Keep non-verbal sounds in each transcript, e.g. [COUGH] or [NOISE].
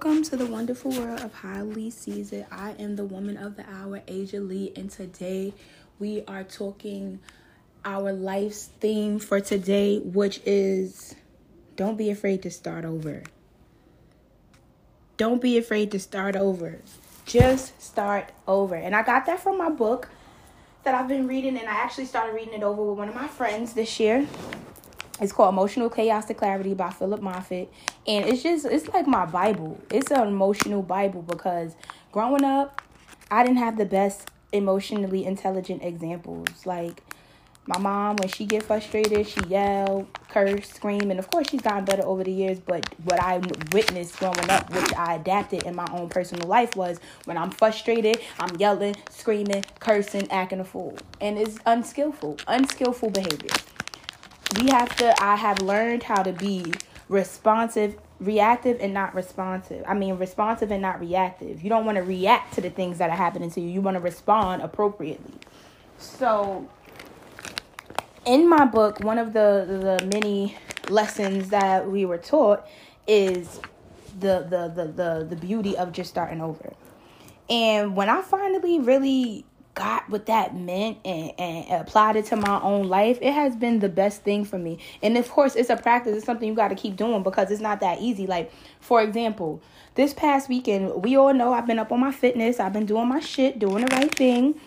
Welcome to the wonderful world of How Lee Sees It. I am the woman of the hour, Asia Lee, and today we are talking our life's theme for today, which is don't be afraid to start over. Don't be afraid to start over. Just start over. And I got that from my book that I've been reading, and I actually started reading it over with one of my friends this year. It's called Emotional Chaos to Clarity by Phillip Moffitt. And it's just, it's like my Bible. It's an emotional Bible because growing up, I didn't have the best emotionally intelligent examples. Like my mom, when she get frustrated, she yell, curse, scream. And of course, she's gotten better over the years. But what I witnessed growing up, which I adapted in my own personal life, was when I'm frustrated, I'm yelling, screaming, cursing, acting a fool. And it's unskillful, unskillful behavior we have to i have learned how to be responsive reactive and not responsive. I mean responsive and not reactive. You don't want to react to the things that are happening to you. You want to respond appropriately. So in my book one of the the many lessons that we were taught is the the the the, the beauty of just starting over. And when i finally really got what that meant and, and applied it to my own life, it has been the best thing for me. And of course, it's a practice. It's something you got to keep doing because it's not that easy. Like, for example, this past weekend, we all know I've been up on my fitness. I've been doing my shit, doing the right thing.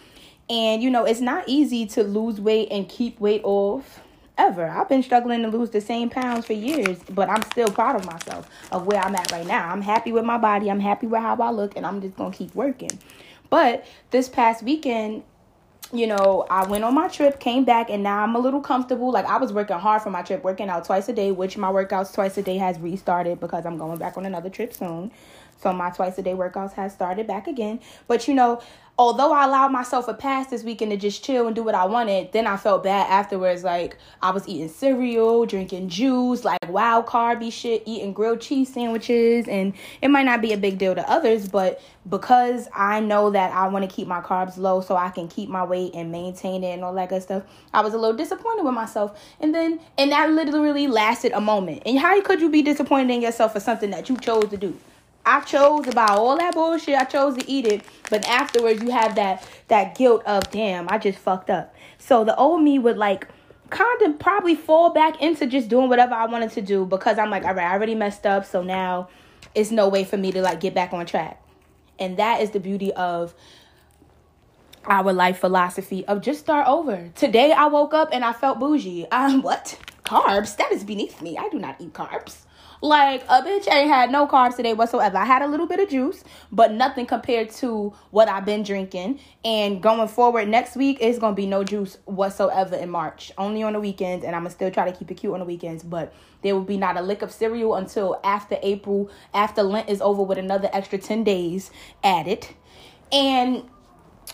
And, you know, it's not easy to lose weight and keep weight off ever. I've been struggling to lose the same pounds for years, but I'm still proud of myself of where I'm at right now. I'm happy with my body. I'm happy with how I look, and I'm just to keep working. But this past weekend, you know, I went on my trip, came back, and now I'm a little comfortable. Like I was working hard for my trip, working out twice a day, which my workouts twice a day has restarted because I'm going back on another trip soon. So my twice a day workouts has started back again. But you know, although I allowed myself a pass this weekend to just chill and do what I wanted, then I felt bad afterwards. Like I was eating cereal, drinking juice, like wild carby shit, eating grilled cheese sandwiches, and it might not be a big deal to others, but because I know that I want to keep my carbs low so I can keep my weight and maintain it and all that good stuff, I was a little disappointed with myself. And then and that literally lasted a moment. And how could you be disappointed in yourself for something that you chose to do? I chose about all that bullshit. I chose to eat it, but afterwards you have that that guilt of damn, I just fucked up. So the old me would like kind of probably fall back into just doing whatever I wanted to do because I'm like, all right, I already messed up, so now it's no way for me to like get back on track. And that is the beauty of our life philosophy of just start over. Today I woke up and I felt bougie. [LAUGHS] Um, what? Carbs? That is beneath me. I do not eat carbs. Like a bitch ain't had no carbs today whatsoever. I had a little bit of juice, but nothing compared to what I've been drinking. And going forward next week, it's gonna be no juice whatsoever in March. Only on the weekends, and I'm gonna still try to keep it cute on the weekends. But there will be not a lick of cereal until after April, after Lent is over with another extra 10 days added. And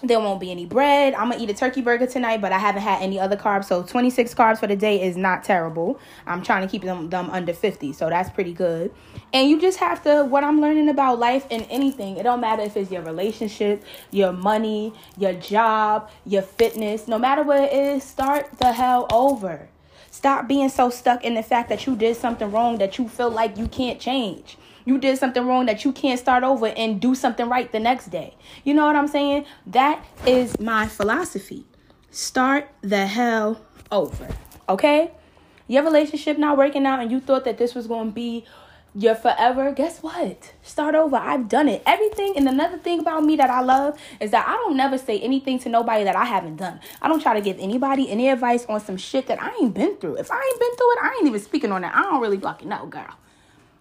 there won't be any bread. I'm gonna eat a turkey burger tonight, but I haven't had any other carbs. So 26 carbs for the day is not terrible. I'm trying to keep them, them under 50, so that's pretty good. And you just have to, what I'm learning about life and anything, it don't matter if it's your relationship, your money, your job, your fitness, no matter what it is, start the hell over. Stop being so stuck in the fact that you did something wrong that you feel like you can't change you did something wrong that you can't start over and do something right the next day. You know what I'm saying? That is my philosophy. Start the hell over. Okay? Your relationship not working out and you thought that this was going to be your forever, guess what? Start over. I've done it. Everything. And another thing about me that I love is that I don't never say anything to nobody that I haven't done. I don't try to give anybody any advice on some shit that I ain't been through. If I ain't been through it, I ain't even speaking on it. I don't really fucking know, girl.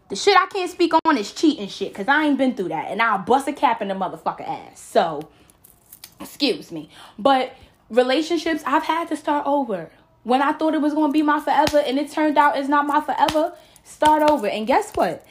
The shit I can't speak on is cheating shit, cause I ain't been through that, and I'll bust a cap in the motherfucker ass. So, excuse me, but relationships I've had to start over. When I thought it was gonna be my forever, and it turned out it's not my forever. Start over, and guess what?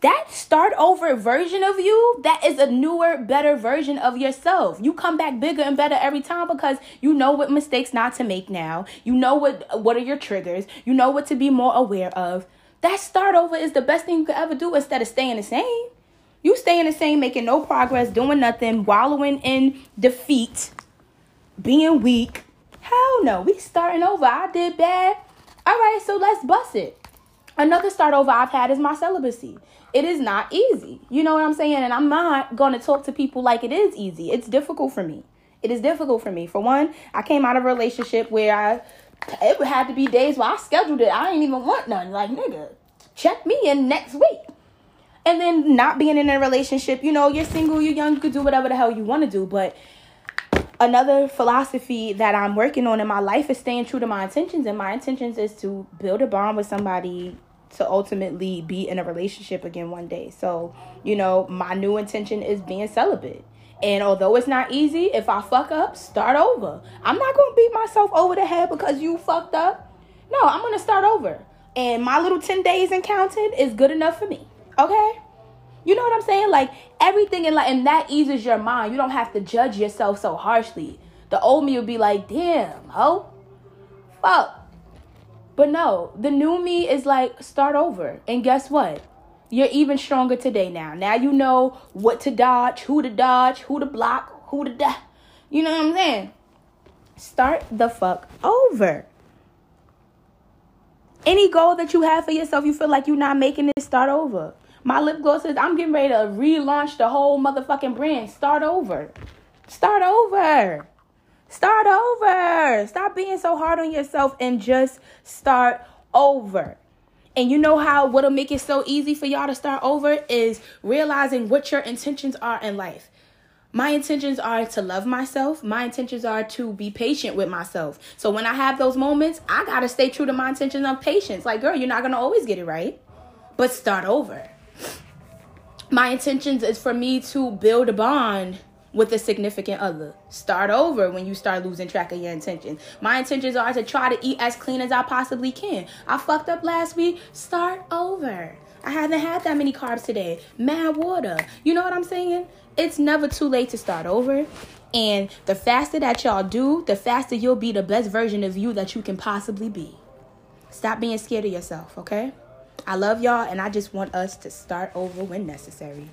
That start over version of you, that is a newer, better version of yourself. You come back bigger and better every time because you know what mistakes not to make now. You know what what are your triggers. You know what to be more aware of. That start over is the best thing you could ever do instead of staying the same. You staying the same, making no progress, doing nothing, wallowing in defeat, being weak. Hell no, we starting over. I did bad. All right, so let's bust it. Another start over I've had is my celibacy. it is not easy. You know what I'm saying? And I'm not going to talk to people like it is easy. It's difficult for me. It is difficult for me. For one, I came out of a relationship where I it had to be days where I scheduled it. I ain't even want none. Like, nigga, check me in next week. And then not being in a relationship, you know, you're single, you're young, you could do whatever the hell you want to do. But another philosophy that I'm working on in my life is staying true to my intentions. And my intentions is to build a bond with somebody to ultimately be in a relationship again one day. So, you know, my new intention is being celibate. And although it's not easy, if I fuck up, start over. I'm not to beat myself over the head because you fucked up. No, I'm to start over. And my little 10 days and counted is good enough for me. Okay? You know what I'm saying? Like everything in like and that eases your mind. You don't have to judge yourself so harshly. The old me would be like, damn, ho, fuck. But no, the new me is like start over. And guess what? You're even stronger today now. Now you know what to dodge, who to dodge, who to block, who to die. You know what I'm saying? Start the fuck over. Any goal that you have for yourself, you feel like you're not making it, start over. My lip gloss says I'm getting ready to relaunch the whole motherfucking brand. Start over. Start over. Start over. Stop being so hard on yourself and just start over. And you know how what'll make it so easy for y'all to start over is realizing what your intentions are in life. My intentions are to love myself. My intentions are to be patient with myself. So when I have those moments, I got to stay true to my intentions of patience. Like, girl, you're not going to always get it right, but start over my intentions is for me to build a bond with a significant other. Start over when you start losing track of your intentions. My intentions are to try to eat as clean as I possibly can. I fucked up last week. Start over. I haven't had that many carbs today. Mad water. You know what I'm saying? It's never too late to start over. And the faster that y'all do, the faster you'll be the best version of you that you can possibly be. Stop being scared of yourself, okay? I love y'all, and I just want us to start over when necessary.